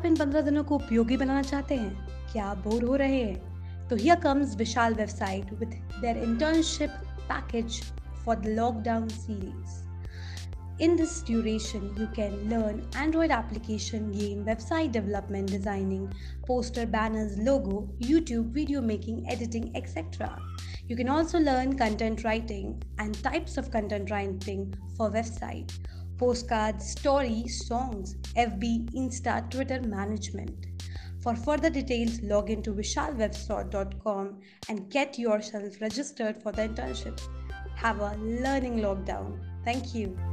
आप इन पंद्रह दिनों को उपयोगी बनाना चाहते हैं? क्या आप बोर हो रहे हैं? तो here comes Vishal website with their internship package for the lockdown series in this duration you can learn Android application game website development designing poster banners logo YouTube video making editing etcetera you can also learn content writing and types of content writing for website postcards, stories, songs, FB, Insta, Twitter management. For further details, log into vishalwebstore.com and get yourself registered for the internship. Have a learning lockdown. Thank you.